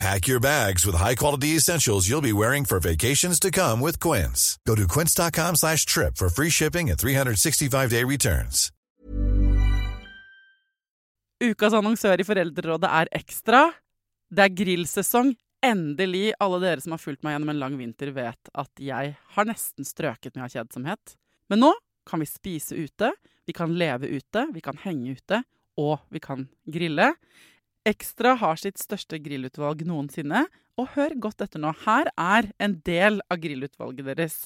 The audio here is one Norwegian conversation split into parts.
Pack your bags with high-quality essentials you'll be wearing for vacations to come with Quince. Go to quince.com slash trip for free shipping and 365-day returns. Ukas annonsør i Foreldrerådet er Ekstra. Det er grillsesong. Endelig. Alle dere som har fulgt meg gjennom en lang vinter, vet at jeg har nesten strøket med av kjedsomhet. Men nå kan vi spise ute, vi kan leve ute, vi kan henge ute, og vi kan grille. Ekstra har sitt største grillutvalg noensinne, og hør godt etter nå. Her er en del av grillutvalget deres.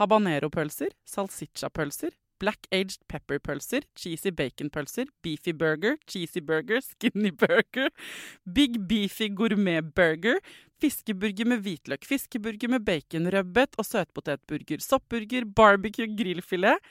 Habanero-pølser, salsiccia-pølser, black aged pepper-pølser, cheesy bacon-pølser, beefy burger, cheesy burger, skinny burger, big beefy gourmet-burger, fiskeburger med hvitløk, fiskeburger med bacon, rødbet og søtpotetburger, soppburger, barbecue, grillfilet,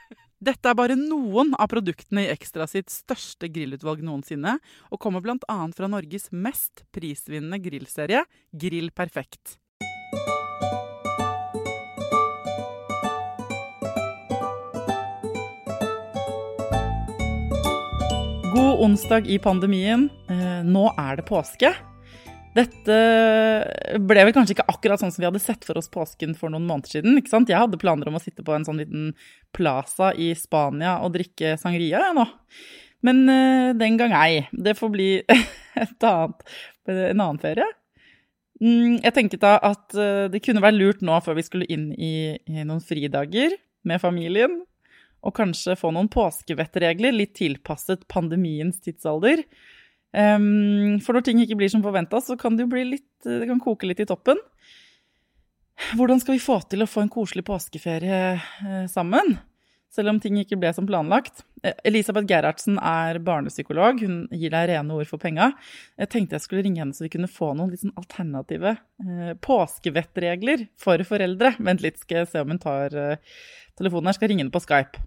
Dette er bare noen av produktene i Ekstra sitt største grillutvalg noensinne, og kommer bl.a. fra Norges mest prisvinnende grillserie, Grill Perfekt. God onsdag i pandemien. Eh, nå er det påske. Dette ble vel kanskje ikke akkurat sånn som vi hadde sett for oss påsken for noen måneder siden. ikke sant? Jeg hadde planer om å sitte på en sånn liten plaza i Spania og drikke sangria jeg nå. Men uh, den gang ei. Det får bli et annet, en annen ferie. Mm, jeg tenkte da at uh, det kunne være lurt nå før vi skulle inn i, i noen fridager med familien, og kanskje få noen påskevettregler litt tilpasset pandemiens tidsalder. Um, for når ting ikke blir som forventa, så kan det jo bli litt Det kan koke litt i toppen. Hvordan skal vi få til å få en koselig påskeferie eh, sammen? Selv om ting ikke ble som planlagt. Eh, Elisabeth Gerhardsen er barnepsykolog. Hun gir deg rene ord for penga. Jeg tenkte jeg skulle ringe henne så vi kunne få noen sånn alternative eh, påskevettregler for foreldre. Vent litt, skal jeg se om hun tar telefonen her. Skal ringe henne på Skype.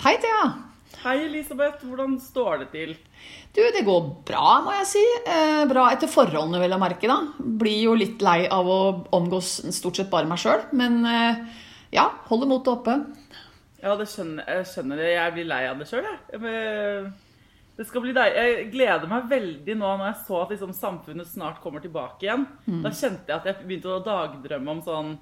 Hei, Thea. Hei, Elisabeth. Hvordan står det til? Du, det går bra, må jeg si. Eh, bra etter forholdene, vel å merke. da. Blir jo litt lei av å omgås stort sett bare meg sjøl. Men eh, ja, holder motet oppe. Ja, det skjønner, jeg skjønner det. Jeg blir lei av det sjøl, jeg. Det skal bli deilig. Jeg gleder meg veldig nå når jeg så at liksom, samfunnet snart kommer tilbake igjen. Da kjente jeg at jeg begynte å dagdrømme om sånn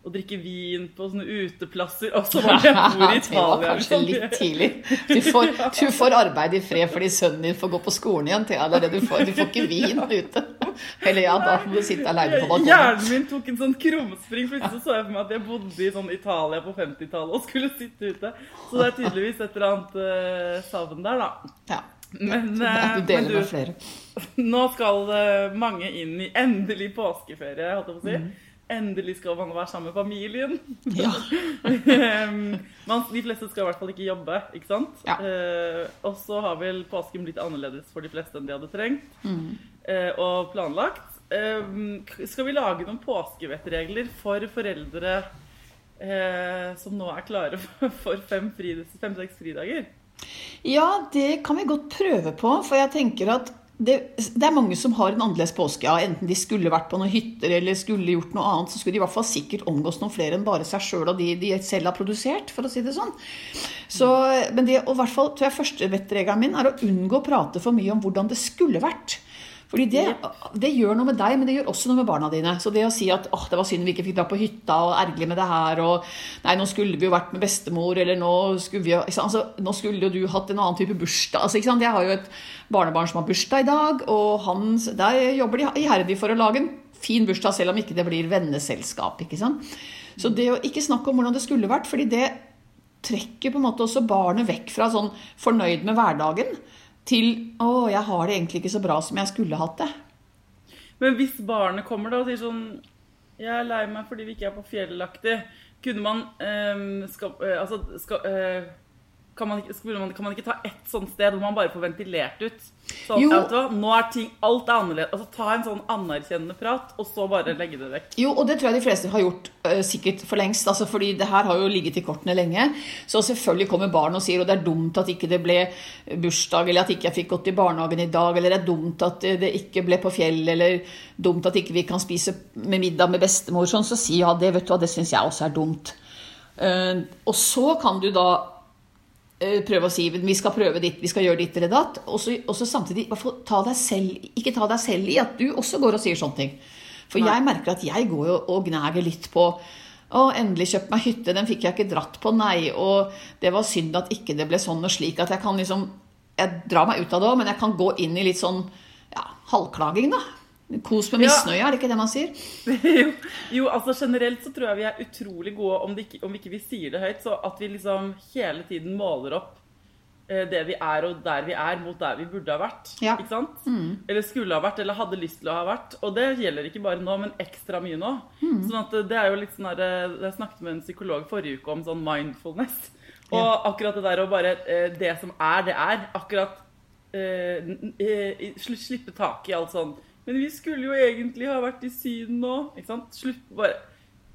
å drikke vin på sånne uteplasser. Og så var jeg bor i det var kanskje liksom. litt tidlig. Du får, du får arbeid i fred fordi sønnen din får gå på skolen igjen, Thea. Det er det du får. Du får ikke vin ute. Eller ja, da må du sitte aleine på balkongen. Hjernen min tok en sånn krumspring. Plutselig så, så jeg for meg at jeg bodde i sånn Italia på 50-tallet og skulle sitte ute. Så det er tydeligvis et eller annet uh, savn der, da. Ja. Men, Du eh, men deler du, med flere. nå skal eh, mange inn i endelig påskeferie, holdt jeg på å si. Mm. Endelig skal man være sammen med familien. Ja. Man, de fleste skal i hvert fall ikke jobbe, ikke sant? Ja. Eh, og så har vel påsken blitt annerledes for de fleste enn de hadde trengt Mm. eh, og planlagt. Eh, skal vi lage noen påskevettregler for foreldre eh, som nå er klare for, fem-seks fem, fridager? Ja, det kan vi godt prøve på. For jeg tenker at det, det er mange som har en annerledes påske. Ja, enten de skulle vært på noen hytter eller skulle gjort noe annet, så skulle de i hvert fall sikkert omgås noen flere enn bare seg sjøl og de de selv har produsert, for å si det sånn. Så, men det, og hvert fall, tror jeg første vettregelen min er å unngå å prate for mye om hvordan det skulle vært. Fordi det, det gjør noe med deg, men det gjør også noe med barna dine. Så det å si at åh, det var synd vi ikke fikk dra på hytta, og ergerlig med det her, og nei, nå skulle vi jo vært med bestemor, eller nå skulle vi jo altså, Nå skulle jo du hatt en annen type bursdag. Altså, ikke sant? Jeg har jo et barnebarn som har bursdag i dag, og han, der jobber de iherdig for å lage en fin bursdag, selv om ikke det blir venneselskap. ikke sant? Så det å ikke snakke om hvordan det skulle vært, fordi det trekker på en måte også barnet vekk fra sånn fornøyd med hverdagen. Til 'Å, jeg har det egentlig ikke så bra som jeg skulle hatt det'. Men hvis barnet kommer da og sier sånn Jeg er lei meg fordi vi ikke er på fjellaktig. Kunne man ehm, skal, eh, Altså skal, eh, kan, man, man, kan man ikke ta ett sånt sted hvor man bare får ventilert ut? Sånn, Jo. ja? Nå er ting Alt er annerledes. Altså Ta en sånn anerkjennende prat, og så bare legge det vekk. Jo, og det tror jeg de fleste har gjort uh, sikkert for lengst. Altså, fordi det her har jo ligget i kortene lenge. Så selvfølgelig kommer barn og sier og det er dumt at ikke det ble bursdag, eller at ikke jeg fikk gått i barnehagen i dag, eller det er dumt at eh, det ikke ble på fjell, eller dumt at ikke vi kan spise med middag med bestemor. Sånn, så si ja, det vet du hva, det syns jeg også er dumt. Uh, og så kan du da prøve å si vi skal prøve ditt, vi skal gjøre ditt eller datt. Og så og så samtidig ta selv, ikke ta deg selv i at du også går og sier sånne ting. For jeg merker at jeg går jo og gnager litt på å, endelig kjøpt meg hytte, den fikk jeg ikke dratt på, nei. Og det var synd at ikke det ble sånn og slik. At jeg kan liksom Jeg drar meg ut av det òg, men jeg kan gå inn i litt sånn ja, halvklaging, da. Kos med Ja. misnøye, er det ikke det man sier? jo, jo, altså generelt så tror jeg vi er utrolig gode, om, det ikke, om ikke vi sier det høyt, så at vi liksom hele tiden måler opp eh, det vi er og der vi er, mot der vi burde ha vært. Ja. Ikke sant? Eller skulle ha vært, eller hadde lyst til å ha vært. Og det gjelder ikke bare nå, men ekstra mye nå. Sånn at det er jo litt sånn der, eh, Jeg snakket med en psykolog forrige uke om sånn mindfulness. Og Ja. akkurat det der å bare eh, Det som er, det er. Akkurat eh, eh, slippe tak i alt sånn Men vi skulle jo egentlig ha vært i Syden nå. Ikke sant? Slutt bare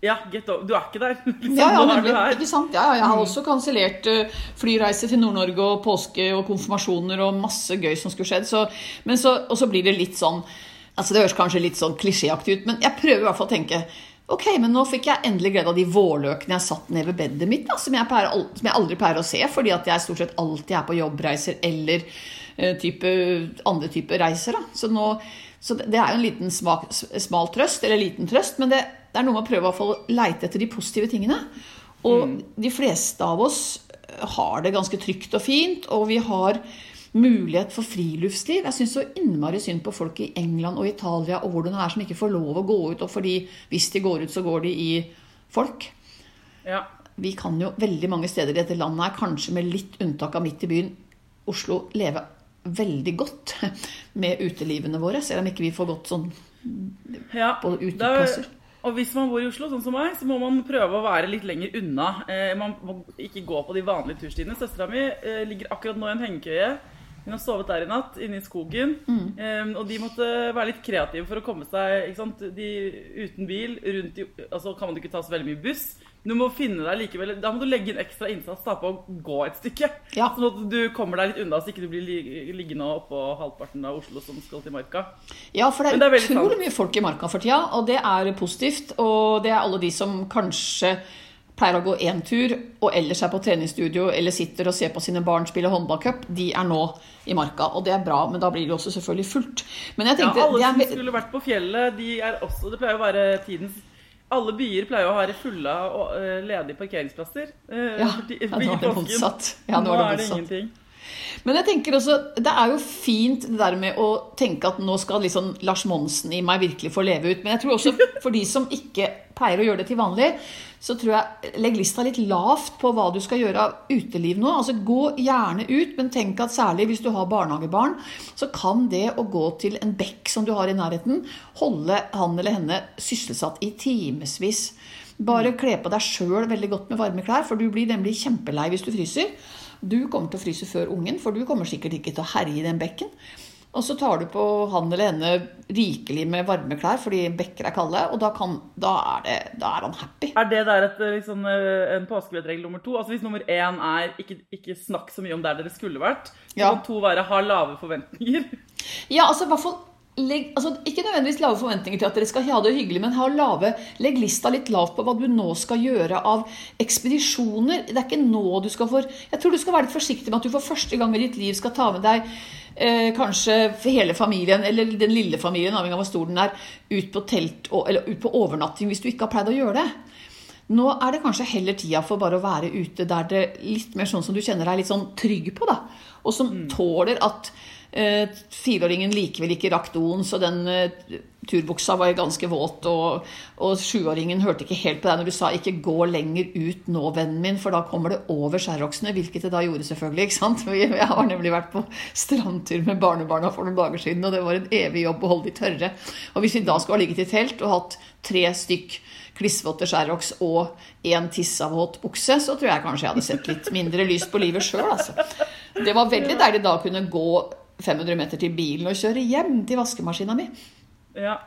Ja, get off, Du er ikke der. Liksom, Ja, ja, nemlig. Ikke sant? Ja, ja, jeg har også kansellert uh, flyreiser til Nord-Norge og påske og konfirmasjoner og masse gøy som skulle skjedd. Så, men så, og så blir det litt sånn altså Det høres kanskje litt sånn klisjéaktig ut, men jeg prøver i hvert fall å tenke Ok, men nå fikk jeg endelig glede av de vårløkene jeg satt ned ved bedet mitt, da, som, jeg pleier, som jeg aldri pleier å se, fordi at jeg stort sett alltid er på jobbreiser eller uh, type, andre typer reiser. Da. Så, nå, så det er jo en liten smak, smal trøst, eller liten trøst, men det, det er noe med å prøve å leite etter de positive tingene. Og de fleste av oss har det ganske trygt og fint, og vi har mulighet for friluftsliv. Jeg syns så innmari synd på folk i England og Italia og hvordan det er som ikke får lov å gå ut, og fordi hvis de går ut, så går de i folk. Ja. Vi kan jo veldig mange steder i dette landet her, kanskje med litt unntak av midt i byen, Oslo, leve veldig godt med utelivene våre, selv om ikke vi får gått sånn Ja, på uteplasser. og hvis man bor i Oslo, sånn som meg, så må man prøve å være litt lenger unna. Eh, man må ikke gå på de vanlige turstiene. Søstera mi eh, ligger akkurat nå i en hengekøye. Hun har sovet der i natt, inne i skogen. Mm. Eh, og de måtte være litt kreative for å komme seg ikke sant? De, uten bil. rundt i, altså kan man ikke ta så veldig mye buss. Du må finne deg likevel Da må du legge inn ekstra innsats da, på å gå et stykke. Ja. Sånn at du kommer deg litt unna, så ikke du blir liggende oppå halvparten av Oslo som skal til Marka. Ja, for det er, det er utrolig mye folk i marka for tida, og det er positivt. Og det er alle de som kanskje pleier å gå én tur, og ellers er på treningsstudio eller sitter og ser på sine barn spille håndballcup, de er nå i marka. Og det er bra, men da blir det også selvfølgelig fullt. Men jeg Ja, alle som er, skulle vært på fjellet, de er også Det pleier å være tidens Alle byer pleier å være fulle av eh, ledige parkeringsplasser. eh, Ja, ja, nå er det motsatt. Ja, nå er det motsatt. ingenting. Men jeg tenker også, det er jo fint det der med å tenke at nå skal liksom Lars Monsen i meg virkelig få leve ut. Men jeg tror også for de som ikke pleier å gjøre det til vanlig, så tror jeg legg lista litt lavt på hva du skal gjøre av uteliv nå. Altså Gå gjerne ut, men tenk at særlig hvis du har barnehagebarn, så kan det å gå til en bekk som du har i nærheten, holde han eller henne sysselsatt i timevis. Bare kle på deg sjøl veldig godt med varme klær, for du blir nemlig kjempelei hvis du fryser. Du kommer til å fryse før ungen, for du kommer sikkert ikke til å herje i den bekken. Og så tar du på han eller henne rikelig med varme klær fordi bekker er kalde, og da, kan, da, er, det, da er han happy. Er det der et, eh, liksom, eh, en påskevedregel nummer to? Altså Hvis nummer én er ikke, ikke snakk så mye om der dere skulle vært, så Ja. kan to være ha lave forventninger. Ja, altså i hvert fall legg, altså, Ikke nødvendigvis lave forventninger til at dere skal ha det hyggelig, men ha lave, legg lista litt lavt på hva du nå skal gjøre av ekspedisjoner. Det er ikke nå du skal for Jeg tror du skal være litt forsiktig med at du for første gang i ditt liv skal ta med deg eh, kanskje hele familien, eller den lille familien, avhengig av hvor stor den er, ut på telt og, eller ut på overnatting hvis du ikke har pleid å gjøre det. Nå er det kanskje heller tida for bare å være ute der det er litt mer sånn som du kjenner deg litt sånn trygg på, da. Og som tåler at eh, fireåringen likevel ikke rakk doen, så den eh, turbuksa var ganske våt, og, og sjuåringen hørte ikke helt på deg når du sa 'ikke gå lenger ut nå, vennen min', for da kommer det over skjærroksene, hvilket det da gjorde, selvfølgelig. ikke sant? Jeg har nemlig vært på strandtur med barnebarna for noen dager siden, og det var en evig jobb å holde de tørre. Og hvis vi da skulle ha ligget i telt og hatt tre stykk klissvåte skjærroks og én tissavåt bukse, så tror jeg kanskje jeg hadde sett litt mindre lyst på livet sjøl, altså. Det var veldig deilig da å kunne gå 500 meter til bilen og kjøre hjem til vaskemaskina mi. Ja.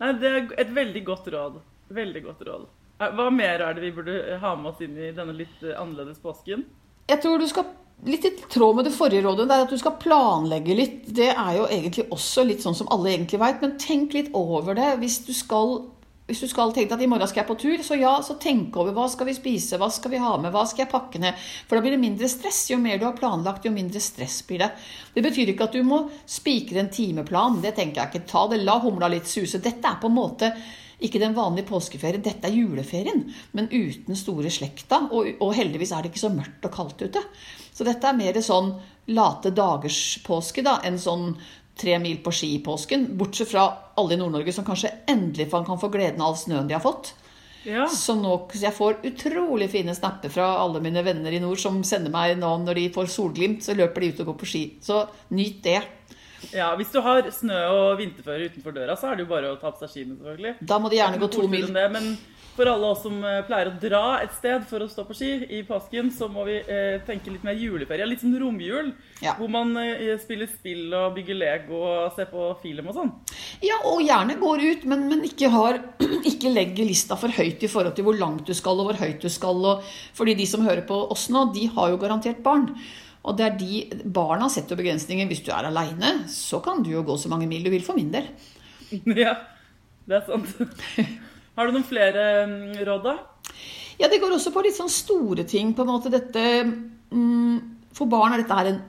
Nei, det er et veldig godt råd. Veldig godt råd. Hva mer er det vi burde ha med oss inn i denne litt eh, annerledes påsken? Jeg tror du skal Litt i tråd med det forrige rådet, det er at du skal planlegge litt. Det er jo egentlig også litt sånn som alle egentlig veit, men tenk litt over det. Hvis du skal hvis du skal tenke at i morgen skal jeg på tur, så ja, så tenk over hva skal vi spise, hva skal vi ha med, hva skal jeg pakke ned? For da blir det mindre stress. Jo mer du har planlagt, jo mindre stress blir det. Det betyr ikke at du må spikre en timeplan. Det tenker jeg ikke. Ta det, la humla litt suse. Dette er på en måte ikke den vanlige påskeferien, dette er juleferien, men uten store slekta. Og, og heldigvis er det ikke så mørkt og kaldt ute. Så dette er mer sånn late dagers påske da, enn sånn tre mil på ski i påsken. Bortsett fra alle i Nord-Norge som kanskje endelig kan få gleden av snøen de har fått. Ja. Så nå, så jeg får utrolig fine snapper fra alle mine venner i nord som sender meg nå når de får solglimt, så løper de ut og går på ski. Så nyt det. Ja, Hvis du har snø og vinterføre utenfor døra, så er det jo bare å ta på seg skiene. selvfølgelig. Da må de gjerne gå to mil. Det, men for alle oss som eh, pleier å dra et sted for å stå på ski i påsken, så må vi eh, tenke litt mer juleferie. Litt som romjul, ja. hvor man eh, spiller spill og bygger Lego og ser på film og sånn. Ja, og gjerne går ut, men, men ikke, har, ikke legger lista for høyt i forhold til hvor langt du skal og hvor høyt du skal. Og, fordi de som hører på oss nå, de har jo garantert barn. Og det er de barna setter begrensninger. Hvis du er aleine, så kan du jo gå så mange mil du vil, for min del. Ja, det er sant. Har du noen flere mm, råd, da? Ja, det går også på litt sånn store ting. på en måte dette mm, For barn er dette her en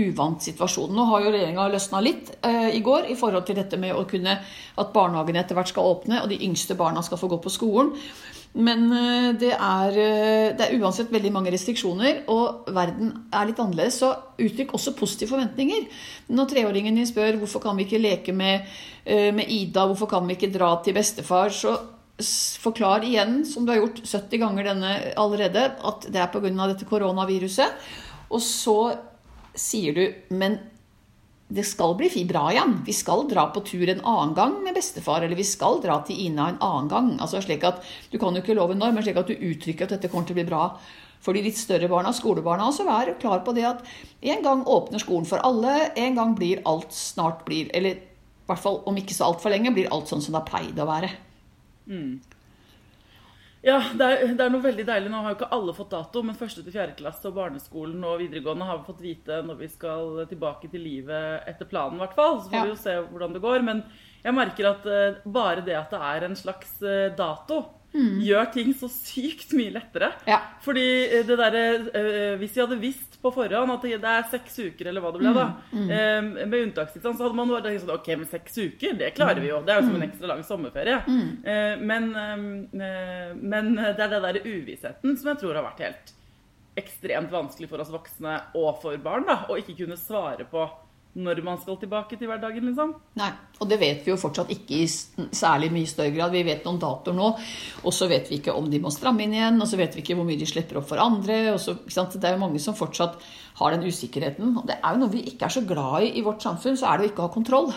uvant situasjon. Nå har jo regjeringa løsna litt eh, i går i forhold til dette med å kunne at barnehagene etter hvert skal åpne, og de yngste barna skal få gå på skolen. Men eh, det er, eh, det er, uansett veldig mange restriksjoner, og verden er litt annerledes. Så uttrykk også positive forventninger. Når treåringen din spør hvorfor kan vi ikke leke med, eh, med Ida, hvorfor kan vi ikke dra til bestefar, så forklar igjen, som du har gjort 70 ganger denne allerede, at det er pga. dette koronaviruset. Og så sier du Men det skal bli bra igjen. Vi skal dra på tur en annen gang med bestefar, eller vi skal dra til Ina en annen gang. Altså slik at, Du kan jo ikke love når, men slik at du uttrykker at dette kommer til å bli bra for de litt større barna, skolebarna. Altså vær klar på det at en gang åpner skolen for alle, en gang blir alt snart blir Eller i hvert fall om ikke så altfor lenge, blir alt sånn som det har pleid å være. Mm. Ja, det er, det er, noe veldig deilig. Nå har jo ikke alle fått dato, men første til fjerde klasse og barneskolen og videregående har vi fått vite når vi skal tilbake til livet etter planen, i hvert fall. Så får ja. vi jo se hvordan det går. Men jeg merker at uh, bare det at det er en slags uh, dato, mm. gjør ting så sykt mye lettere. Ja. Fordi uh, det derre Hvis vi hadde visst på forhånd at det er seks uker, eller hva det ble, da. Mm, mm. Eh, med unntakstilstand, så hadde man vært sånn OK, men seks uker, det klarer vi jo. Det er jo som en mm. ekstra lang sommerferie. Mm. Eh, men, eh, men, det er det derre uvissheten som jeg tror har vært helt ekstremt vanskelig for oss voksne og for barn, da, å ikke kunne svare på når man skal tilbake til hverdagen, liksom. Nei, og det vet vi jo fortsatt ikke i særlig mye større grad. Vi vet noen datoer nå, og så vet vi ikke om de må stramme inn igjen, og så vet vi ikke hvor mye de slipper opp for andre. og så, Det er jo mange som fortsatt har den usikkerheten. Og det er jo noe vi ikke er så glad i i vårt samfunn, så er det å ikke ha kontroll.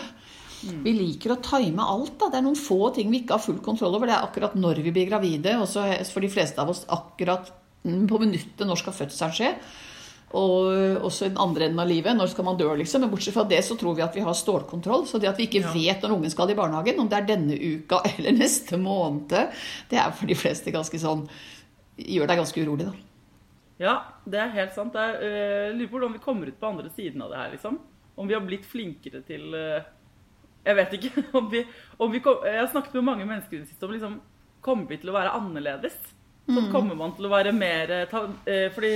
Mm. Vi liker å time alt. da. Det er noen få ting vi ikke har full kontroll over. Det er akkurat når vi blir gravide, og så for de fleste av oss akkurat på minuttet når skal fødselen skje og også i den andre enden av livet. Når skal man dø, liksom? Men bortsett fra det så tror vi at vi har stålkontroll. Så det at vi ikke ja. vet når ungen skal i barnehagen, om det er denne uka eller neste måned, det er for de fleste ganske sånn Gjør deg ganske urolig, da. Ja, det er helt sant. Jeg uh, lurer på hvordan vi kommer ut på andre siden av det her, liksom. Om vi har blitt flinkere til uh, Jeg vet ikke. Om vi, om vi kom, jeg har snakket med mange mennesker siste om liksom Kommer vi til å være annerledes? Så mm. kommer man til å være mer Fordi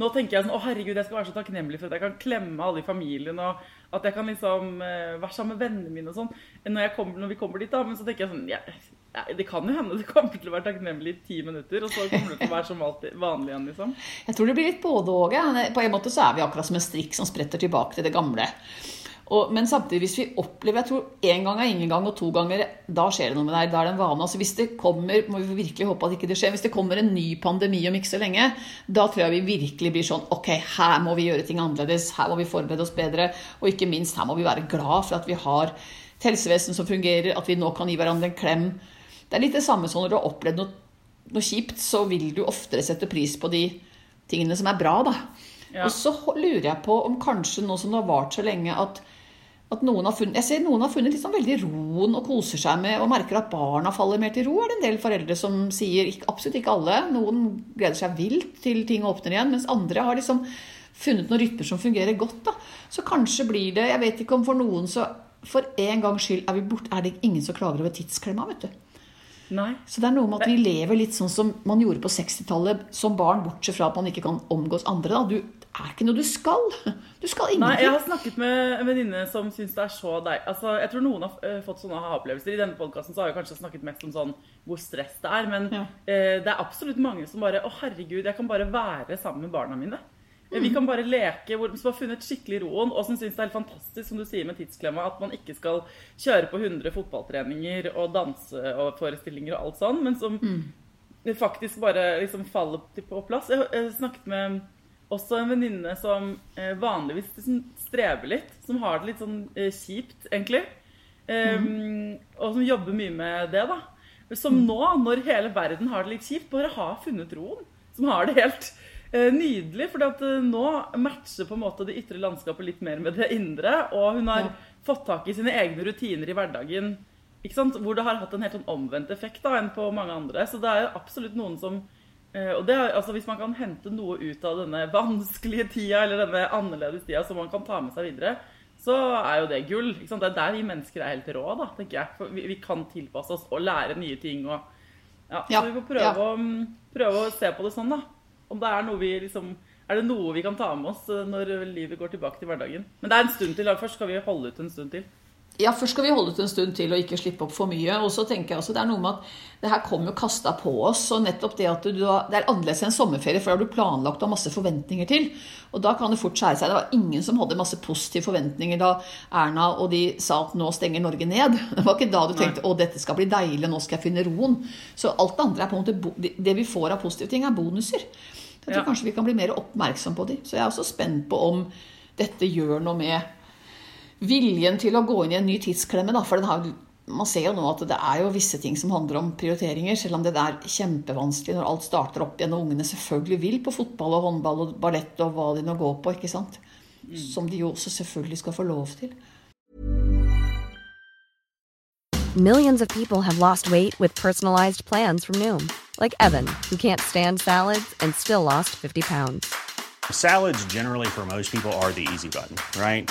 nå tenker jeg sånn Å, herregud, jeg skal være så takknemlig for at jeg kan klemme alle i familien, og at jeg kan liksom uh, være sammen med vennene mine og sånn. Når, når, vi kommer dit, da. Men så tenker jeg sånn ja, Det kan jo hende du kommer til å være takknemlig i ti minutter, og så kommer du til å være som alltid vanlig igjen, liksom. Jeg tror det blir litt både òg. På en måte så er vi akkurat som en strikk som spretter tilbake til det gamle. Og, men samtidig, hvis vi opplever Jeg tror én gang er ingen gang, og to ganger da skjer det noe med deg. Da er det en vane. Altså Hvis det kommer må vi virkelig håpe at ikke det skjer, hvis det kommer en ny pandemi om ikke så lenge, da tror jeg vi virkelig blir sånn Ok, her må vi gjøre ting annerledes. Her må vi forberede oss bedre. Og ikke minst, her må vi være glad for at vi har et helsevesen som fungerer, at vi nå kan gi hverandre en klem. Det er litt det samme som når du har opplevd noe, noe kjipt, så vil du oftere sette pris på de tingene som er bra, da. Ja. Og så lurer jeg på om kanskje nå som det har vart så lenge, at at noen har funnet, jeg ser noen har funnet liksom veldig roen og koser seg med og merker at barna faller mer til ro. er det en del foreldre som sier. Ikke, absolutt ikke alle. Noen gleder seg vilt til ting åpner igjen. Mens andre har liksom funnet noen rytmer som fungerer godt. Da. Så kanskje blir det Jeg vet ikke om for noen så For en gangs skyld er, vi bort, er det ingen som klager over tidsklemma, vet du. Nei. Så det er noe med at vi lever litt sånn som man gjorde på 60-tallet som barn, bortsett fra at man ikke kan omgås andre. Da. Du er ikke noe du skal. Du skal ingenting. Nei, jeg har snakket med en venninne som syns det er så deilig. Altså, jeg tror noen har uh, fått sånne aha-opplevelser. I denne podkasten har jeg kanskje snakket mest om sånn hvor stress det er. Men ja. eh, det er absolutt mange som bare Å, herregud, jeg kan bare være sammen med barna mine. Mm. Vi kan bare leke, hvor, som har funnet skikkelig roen, og som syns det er helt fantastisk som du sier med tidsklemma, at man ikke skal kjøre på 100 fotballtreninger og danse og forestillinger og alt sånn, men som mm. faktisk bare liksom faller på plass. Jeg, jeg snakket med også en venninne som eh, vanligvis liksom strever litt. Som har det litt sånn eh, kjipt, egentlig. Um, mm. Og som jobber mye med det, da. Som nå, når hele verden har det litt kjipt, bare har funnet roen. Som har det helt eh, nydelig. For eh, nå matcher på en måte det ytre landskapet litt mer med det indre. Og hun har ja. fått tak i sine egne rutiner i hverdagen. Hvor det har hatt en helt sånn omvendt effekt da, enn på mange andre. Så det er jo absolutt noen som Uh, og det, altså Hvis man kan hente noe ut av denne vanskelige tida, eller denne annerledes tida som man kan ta med seg videre, så er jo det gull. Det er der vi mennesker er helt rå, da, tenker jeg. For vi, vi kan tilpasse oss og lære nye ting. Og, ja, ja, så vi får prøve, ja. å, prøve, å, se på det sånn, da. Om det er noe vi liksom Er det noe vi kan ta med oss eh, når livet går tilbake til hverdagen? Men det er en stund til. Da. Først skal vi holde ut en stund til. Ja, først skal vi holde ut en stund til og ikke slippe opp for mye. Og så tenker jeg også det er noe med at det her kommer jo kasta på oss. Og nettopp det at du, det er annerledes enn sommerferie, for da har du planlagt og har masse forventninger til. Og da kan det fort skjære seg. Det var ingen som hadde masse positive forventninger da Erna og de sa at nå stenger Norge ned. Det var ikke da du tenkte å dette skal bli deilig, nå skal jeg finne roen. Så alt det andre er på en måte Det vi får av positive ting, er bonuser. Jeg tror ja. kanskje vi kan bli mer oppmerksom på de. Så jeg er også spent på om dette gjør noe med viljen til å gå inn i en ny tidsklemme. Da, for har, man ser jo nå at det er jo visse ting som handler om prioriteringer, selv om det er kjempevanskelig når alt starter opp igjen og ungene selvfølgelig vil på fotball og håndball og ballett og hva de nå går på. ikke sant? Som de jo også selvfølgelig skal få lov til. Millions of people have lost weight with personalized plans from Noom. Like Evan, who can't stand salads and still lost 50 pounds. Salads generally for most people are the easy button, right?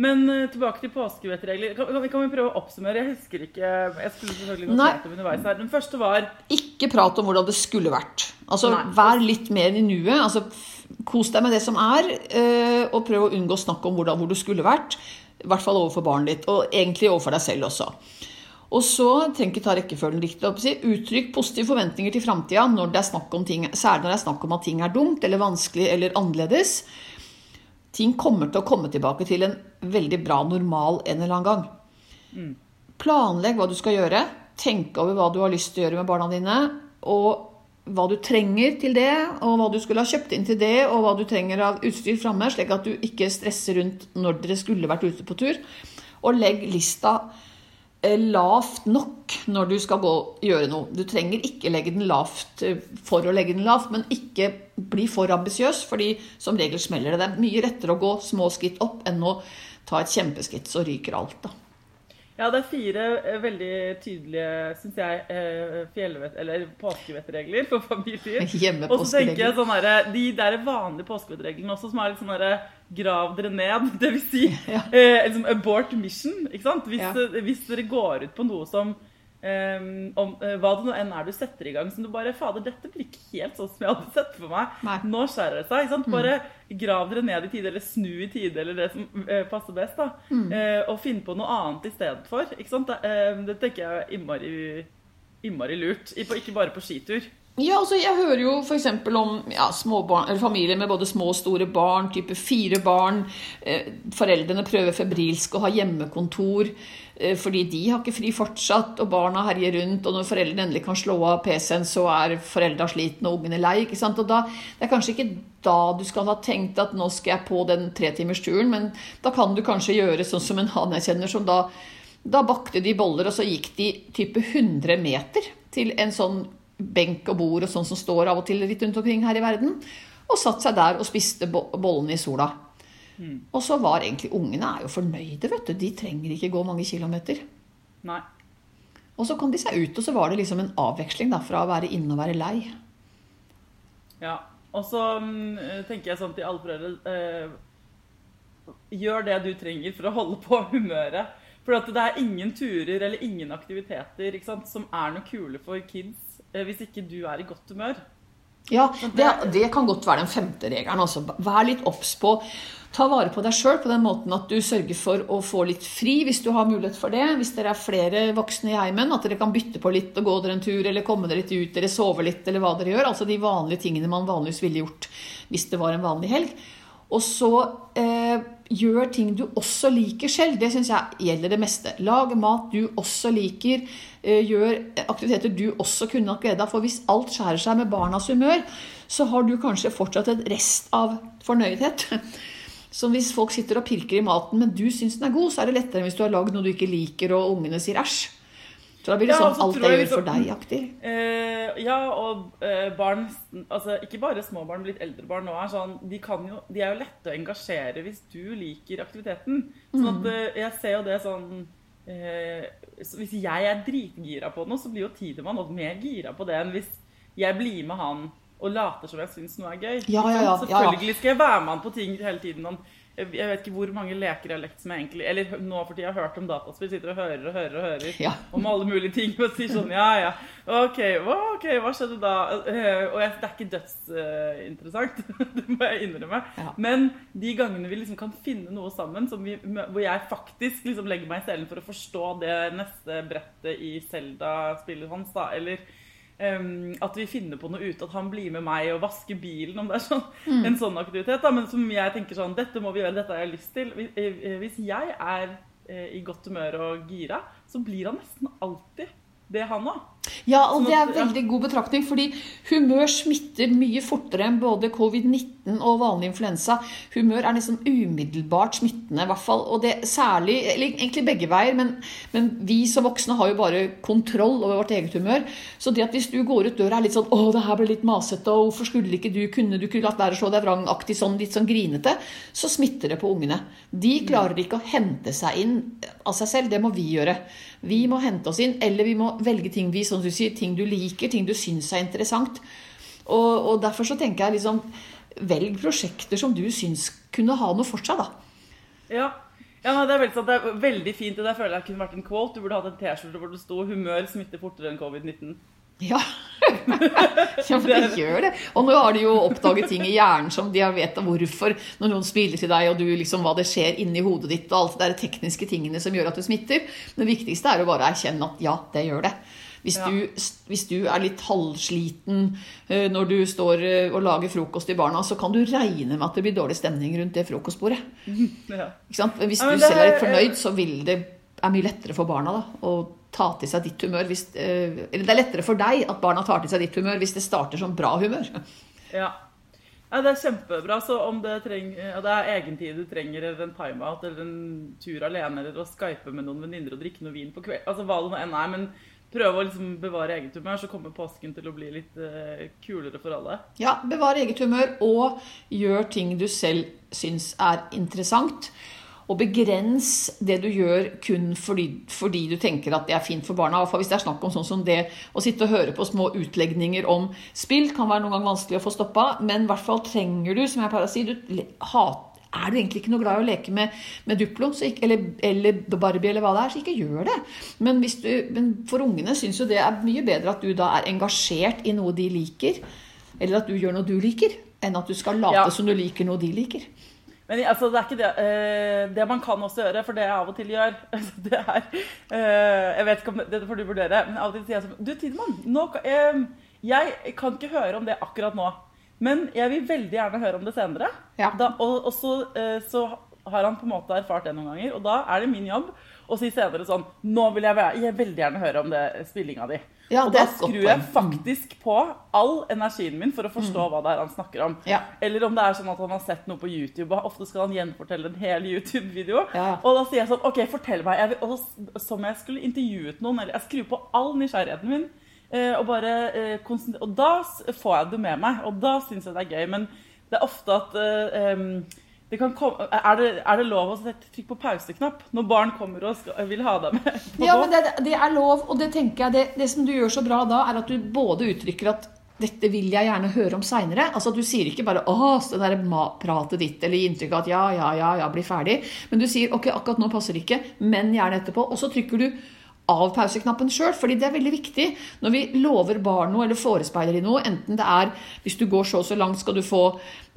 Men uh, tilbake til påskevettregler. Kan, kan, kan, vi prøve å oppsummere? Jeg husker ikke Jeg skulle selvfølgelig notert dem underveis her. Den første var Ikke prat om hvordan det skulle vært. Altså, Nei. Vær litt mer i nuet. Altså, kos deg med det som er, uh, og prøv å unngå å snakke om hvordan, hvor du skulle vært. I hvert fall overfor barnet ditt, og egentlig overfor deg selv også. Og så trenger ikke ta rekkefølgen riktig. opp, si, Uttrykk positive forventninger til framtida, særlig når det er snakk om at ting er dumt eller vanskelig eller annerledes ting kommer til å komme tilbake til en veldig bra normal en eller annen gang. Mm. Planlegg hva du skal gjøre. Tenk over hva du har lyst til å gjøre med barna dine. Og hva du trenger til det, og hva du skulle ha kjøpt inn til det, og hva du trenger av utstyr framme, slik at du ikke stresser rundt når dere skulle vært ute på tur. Og legg lista lavt nok når du skal gå gjøre noe. Du trenger ikke legge den lavt eh, for å legge den lavt, men ikke bli for ambisiøs, fordi som regel smeller det. Det er mye rettere å gå små skritt opp enn å ta et kjempeskritt, så ryker alt, da. Ja, det er fire eh, veldig tydelige, syns jeg, fjellvet, eller påskevettregler for familier. Og så tenker jeg sånn der, De der vanlige påskevettreglene også, som er litt sånn derre grav dere ned. Det vil si ja. eh, liksom abort mission. ikke sant? Hvis, ja. hvis, dere går ut på noe som Um, om uh, hva det nå enn er du setter i gang som du bare Fader, dette blir ikke helt sånn som jeg hadde sett for meg. Nei. Nå skjærer det seg. ikke sant? Bare mm. grav dere ned i tide, eller snu i tide, eller det som uh, passer best. da. Mm. Uh, og finn på noe annet i stedet for. ikke sant? Det, det tenker jeg er innmari, innmari lurt. Ikke bare på skitur. Ja, altså Jeg hører jo f.eks. om ja, småbarn, familier med både små og store barn, type fire barn. Eh, foreldrene prøver febrilsk å ha hjemmekontor eh, fordi de har ikke fri fortsatt, og barna herjer rundt. Og når foreldrene endelig kan slå av PC-en, så er foreldra slitne og ungene lei. ikke sant? Og da, Det er kanskje ikke da du skal ha tenkt at nå skal jeg på den tretimersturen, men da kan du kanskje gjøre sånn som en han jeg kjenner, som da, da bakte de boller, og så gikk de type 100 meter til en sånn benk og bord og sånn som står av og til litt rundt omkring her i verden. Og satt seg der og spiste bollene i sola. Mm. Og så var egentlig ungene er jo fornøyde, vet du. De trenger ikke gå mange kilometer. Nei. Og så kom de seg ut, og så var det liksom en avveksling da, fra å være inne og være lei. Ja. Og så um, tenker jeg sånn til alle foreldre eh, Gjør det du trenger for å holde på humøret. For det er ingen turer eller ingen aktiviteter sant, som er noe kule for kids hvis ikke du er i godt humør. Ja, det, det kan godt være den femte regelen. Altså. Vær litt obs på Ta vare på deg sjøl på den måten at du sørger for å få litt fri hvis du har mulighet for det. Hvis dere er flere voksne i heimen, at dere kan bytte på litt og gå dere en tur, eller komme dere litt ut, eller sove litt, eller hva dere gjør. Altså de vanlige tingene man vanligvis ville gjort hvis det var en vanlig helg. Og så eh, gjør ting du også liker selv. Det syns jeg gjelder det meste. Lag mat du også liker. Eh, gjør aktiviteter du også kunne hatt glede av. For hvis alt skjærer seg med barnas humør, så har du kanskje fortsatt et rest av fornøydhet. Så hvis folk sitter og pirker i maten, men du syns den er god, så er det lettere enn hvis du har lagd noe du ikke liker, og ungene sier æsj. Så da blir det ja, sånn alt jeg gjør liksom, for deg-aktig. Eh, ja, og eh, barn altså Ikke bare små barn, men litt eldre barn nå er sånn de, jo, de, er jo lette å engasjere hvis du liker aktiviteten. Sånn at mm. eh, jeg ser jo det sånn eh, Hvis jeg er dritgira på noe, så blir jo Tidemann også mer gira på det enn hvis jeg blir med han og later som jeg syns noe er gøy. Ja, ja, ja, Selvfølgelig skal jeg være med han på ting hele tiden. Han jeg vet ikke hvor mange leker jeg har lekt som jeg egentlig Eller nå for tida har hørt om dataspill. Sitter og hører og hører og hører ja. om alle mulige ting. Og sier sånn Ja, ja. OK, ok, hva skjedde da? Eh, og jeg, det er ikke dødsinteressant. Det må jeg innrømme. Ja. Men de gangene vi liksom kan finne noe sammen vi, hvor jeg faktisk liksom legger meg i selen for å forstå det neste brettet i Zelda-spillet hans, da, eller Um, at vi finner på noe ute, at han blir med meg og vasker bilen. Om det er sånn, mm. en sånn aktivitet. Da. Men som jeg tenker sånn Dette må vi gjøre, dette har jeg lyst til. Hvis jeg er eh, i godt humør og gira, så blir han nesten alltid det, han òg. Ja, og sånn det er veldig god betraktning, fordi humør smitter mye fortere enn både covid-19 og vanlig influensa. Humør er nesten umiddelbart smittende, i hvert fall. Og det særlig, eller egentlig begge veier, men, men, vi som voksne har jo bare kontroll over vårt eget humør. Så det at hvis du går ut døra er litt sånn 'Å, det her ble litt masete', og 'hvorfor skulle ikke du kunne du kunne latt være å slå deg vrang'-aktig sånn litt sånn grinete, så smitter det på ungene. De klarer ikke å hente seg inn av seg selv. Det må vi gjøre. Vi må hente oss inn, eller vi må velge ting vi som du sier, ting du liker, ting du syns er interessant. Og, og derfor så tenker jeg liksom Velg prosjekter som du syns kunne ha noe for seg, da. Ja, ja, det, er veldig, det er veldig fint. Det der føler jeg kunne vært en quote. Du burde hatt en T-skjorte hvor det sto 'Humør smitter fortere enn covid-19'. Ja. ja, for det gjør det. Og nå har de jo oppdaget ting i hjernen som de har vet hvorfor. Når noen smiler til deg, og du liksom hva det skjer inni hodet ditt, og alt det der tekniske tingene som gjør at du smitter. Det viktigste er å bare erkjenne at ja, det gjør det. Hvis, ja. du, hvis, du, er litt halvsliten uh, når du står uh, og lager frokost til barna, så kan du regne med at det blir dårlig stemning rundt det frokostbordet. Ja. Men hvis ja, du selv er litt fornøyd, så vil det er mye lettere for barna da, å ta til seg ditt humør hvis eh, Eller det er lettere for deg at barna tar til seg ditt humør hvis det starter som bra humør. Ja. ja det er kjempebra. Så om det, treng, ja, det er egentid du trenger, eller en timeout, eller en tur alene, eller å skype med noen venninner og drikke noe vin på kveld Altså hva det nå enn er. Men prøve å liksom bevare eget humør, så kommer påsken til å bli litt uh, kulere for alle. Ja, bevare eget humør, og gjør ting du selv syns er interessant. Og begrens det du gjør kun fordi, fordi, du tenker at det er fint for barna. Hvis det er snakk om sånn som det å sitte og høre på små utlegninger om spill, kan være noen gang vanskelig å få stoppa, men i hvert fall trenger du, som jeg pleier å si, du hater er du egentlig ikke noe glad i å leke med, med Duplo ikke, eller, eller, Barbie, eller hva det er, så ikke gjør det. Men, du, men for ungene syns jo det er mye bedre at du da er engasjert i noe de liker, eller at du gjør noe du liker, enn at du skal late ja. som du liker noe de liker. Men altså, det er ikke det. Eh, det man kan også gjøre, for det jeg av og til gjør det er, eh, Jeg vet ikke om det får du vurdere, men av og til sier jeg sånn Du, Tidemann, nå, eh, jeg kan ikke høre om det akkurat nå. Men jeg vil veldig gjerne høre om det senere. Ja. Da, og, og så, så, har han på en måte erfart det noen ganger. Og da er det min jobb å si senere sånn Nå vil jeg, jeg veldig gjerne høre om det spillinga di. Ja, og da skrur jeg faktisk på all energien min for å forstå mm. hva det er han snakker om. Ja. Eller om det er sånn at han har sett noe på YouTube, og ofte skal han gjenfortelle en hel YouTube-video. Og da sier jeg sånn OK, fortell meg. Jeg vil, og, som jeg skulle intervjuet noen, eller jeg skrur på all nysgjerrigheten min. Eh, og, bare, eh, og da får jeg det med meg, og da syns jeg det er gøy. Men det er ofte at um, det komme, er, det, er, det, lov å trykke på pauseknapp når barn kommer og skal, vil ha deg med? Ja, men det, det, er lov, og det tenker jeg det, som du gjør så bra da, er at du både uttrykker at dette vil jeg gjerne høre om seinere. Altså, du sier ikke bare 'Å, det der pratet ditt', eller gi inntrykk av at 'ja, ja, ja, ja, bli ferdig'. Men du sier 'ok, akkurat nå passer det ikke, men gjerne etterpå'. Og så trykker du av pauseknappen sjøl, fordi det er veldig viktig. Når vi lover barn noe eller forespeiler dem noe, enten det er hvis du går så og så langt, skal du få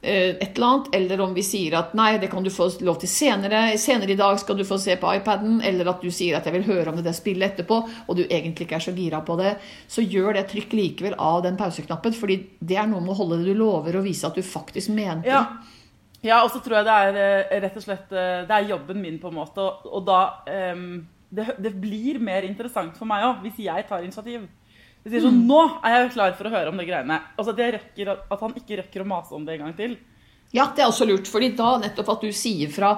Eh, et eller annet, eller om vi sier at nei, det kan du få lov til senere, senere i dag skal du få se på iPaden, eller at du sier at jeg vil høre om det der spillet etterpå, og du egentlig ikke er så gira på det, så gjør det trykk likevel av den pauseknappen, fordi det er noe med å holde det du lover, og vise at du faktisk mener det. Ja. ja, og så tror jeg det er eh, rett og slett eh, Det er jobben min, på en måte, og, og da um, det, det, blir mer interessant for meg òg, hvis jeg tar initiativ. Jeg sier sånn, Nå er jeg klar for å høre om de greiene. Altså at, rekker, at, han ikke rekker å mase om det en gang til. Ja, det er også lurt. fordi da nettopp at du sier fra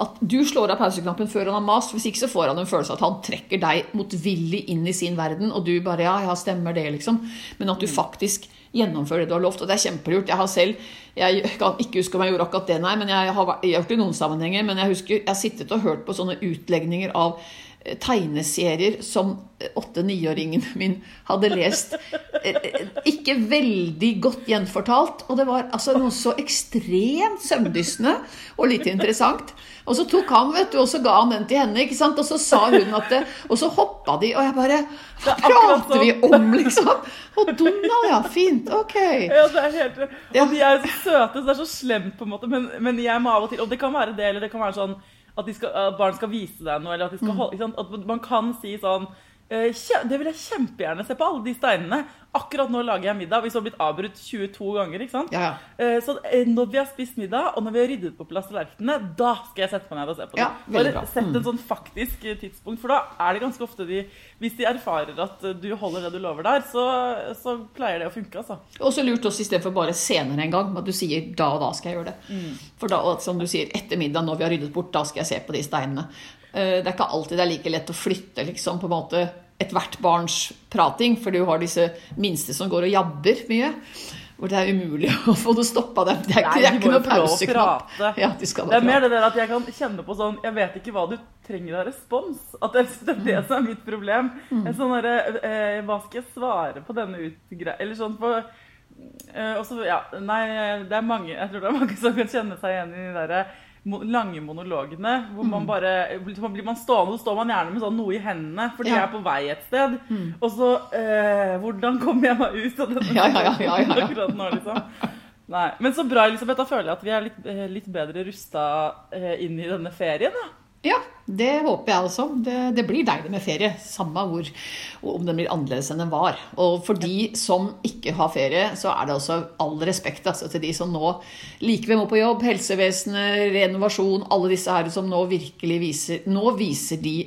at du slår av pauseknappen før han har mast. Hvis ikke så får han en følelse av at han trekker deg motvillig inn i sin verden, og du bare ja, ja, stemmer det, liksom. Men at du faktisk gjennomfører det du har lovt. Og det er kjempelurt. Jeg har selv Jeg kan ikke huske om jeg gjorde akkurat det, nei, men jeg har gjort det i noen sammenhenger. Men jeg husker jeg har sittet og hørt på sånne utlegninger av tegneserier som åtte-niåringen min hadde lest. Ikke veldig godt gjenfortalt. Og det var altså noe så ekstremt søvndyssende og litt interessant. Og så tok han, vet du, og så ga han den til henne, ikke sant? og så sa hun at det, Og så hoppa de, og jeg bare Hva prater vi om, liksom? Og Donald, ja. Fint. Ok. Ja, det er helt, og de er så søte, så det er så slemt, på en måte. Men, men jeg må av og til Og det kan være det, eller det kan være sånn at, skal, at, barn skal vise deg noe, eller at, de skal mm. holde, at man kan si sånn det vil jeg kjempegjerne se på, alle de steinene. Akkurat nå lager jeg middag. Hvis du har blitt avbrutt 22 ganger. ikke sant? Ja, ja. Eh, så eh, når vi har spist middag, og når vi har ryddet på plass tallerkenene, da skal jeg sette meg ned og se på det. Ja, Bare sett en mm. sånn faktisk tidspunkt, for da er det ganske ofte de Hvis de erfarer at du holder det du lover der, så, så pleier det å funke, altså. Også lurt også istedenfor bare senere en gang, at du sier da og da skal jeg gjøre det. Mm. For da, som du sier, etter middag, når vi har ryddet bort, da skal jeg se på de steinene. Eh, det er ikke alltid det er like lett å flytte liksom, på en måte ethvert barns prating, for du har disse minste som går og jabber mye. Hvor det er umulig å få det stoppa dem. Det er ikke, Nei, det er ikke noe pauseknapp. Ja, de det er mer det der at jeg kan kjenne på sånn Jeg vet ikke hva du trenger av respons. At det, det er det som er mitt problem. Mm. Sånn der, eh, Hva skal jeg svare på denne utgreia Eller sånn på eh, også, ja, Nei, det er mange Jeg tror det er mange som kan kjenne seg igjen i de derre lange monologene. hvor man mm. bare, blir man stående, så står man gjerne med sånn noe i hendene fordi ja. jeg er på vei et sted. Mm. Og så eh, Hvordan kommer jeg meg ut av denne ja, ja, ja, akkurat nå, liksom? Nei. Men så bra, Elisabeth. Da føler jeg at vi er litt, eh, litt bedre rusta eh, inn i denne ferien. da. Ja, det håper jeg også. Det, det, blir deilig med ferie, samme hvor, om den blir annerledes enn den var. Og for de som ikke har ferie, så er det også all respekt altså, til de som nå likevel må på jobb. Helsevesenet, renovasjon, alle disse her som nå virkelig viser Nå viser de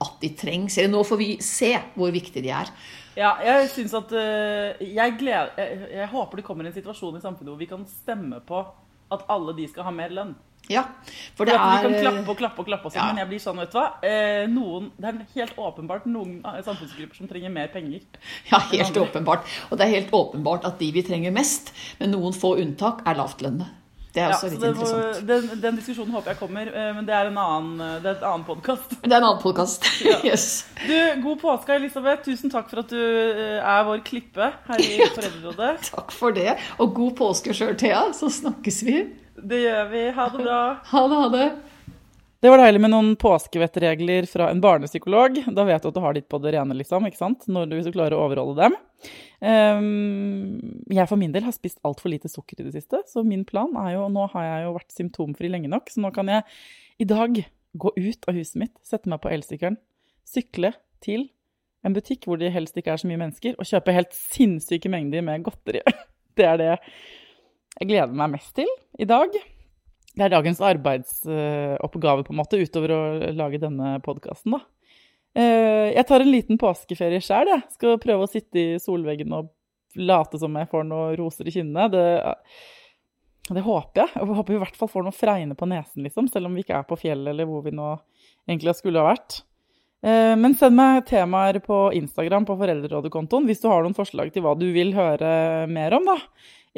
at de trengs. Eller nå får vi se hvor viktige de er. Ja, jeg synes at uh, jeg, gleder, jeg, jeg, håper det kommer en situasjon i samfunnet hvor vi kan stemme på at alle de skal ha mer lønn. Ja, for det er... Vi kan eh, klappe og klappe og klappe og sånn, ja. men jeg blir sånn, vet du hva. Eh, noen, det er helt åpenbart noen samfunnsgrupper som trenger mer penger. Ja, helt åpenbart. Og det er helt åpenbart at de vi trenger mest, med noen få unntak, er lavtlønnede. Det er også ja, litt interessant. Den, den, diskusjonen håper jeg kommer, eh, men det er en annen, det er annen podkast. Det er en annen podkast. Ja. yes. Du, god påske, Elisabeth. Tusen takk for at du er vår klippe her i Foreldrerådet. takk for det. Og god påske sjøl, Thea. Så snakkes vi. Det gjør vi. Ha det bra. Ha det, ha det. Det var deilig med noen påskevettregler fra en barnepsykolog. Da vet du at du har ditt på det rene, liksom, ikke sant? Når du, hvis du klarer å overholde dem. Um, jeg for min del har spist altfor lite sukker i det siste, så min plan er jo Nå har jeg jo vært symptomfri lenge nok, så nå kan jeg i dag gå ut av huset mitt, sette meg på elsykkelen, sykle til en butikk hvor det helst ikke er så mye mennesker, og kjøpe helt sinnssyke mengder med godteri. Det er det jeg gleder meg mest til i dag. Det er dagens arbeidsoppgave, på en måte, utover å lage denne podkasten, da. Eh, jeg tar en liten påskeferie sjøl, jeg. Skal prøve å sitte i solveggen og late som jeg får noen roser i kinnene. Det, det håper jeg. Jeg håper vi i hvert fall får noen fregne på nesen, liksom. Selv om vi ikke er på fjellet eller hvor vi nå egentlig skulle ha vært. Eh, men send meg temaer på Instagram på Foreldrerådet-kontoen hvis du har noen forslag til hva du vil høre mer om, da.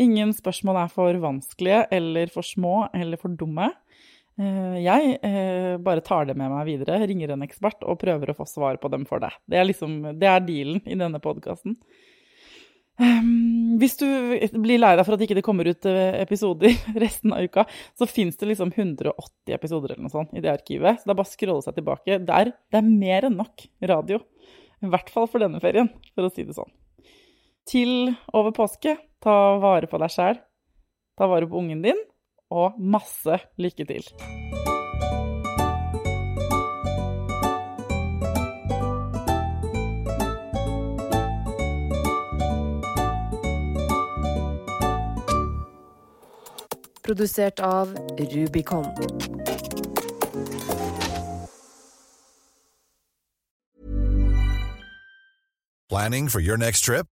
Ingen spørsmål er for vanskelige eller for små eller for dumme. Eh, jeg eh, bare tar det med meg videre, ringer en ekspert og prøver å få svar på dem for deg. Det er, liksom, det er dealen i denne podkasten. Ehm, hvis du blir lei deg for at det ikke kommer ut eh, episoder resten av uka, så fins det liksom 180 episoder eller noe sånt i det arkivet. Så det er bare å scrolle seg tilbake. Det er, det er mer enn nok radio. I hvert fall for denne ferien, for å si det sånn. Til over påske Ta vare på deg sjæl. Ta vare på ungen din. Og masse lykke til. Produsert av Rubicon. Planning for your next trip?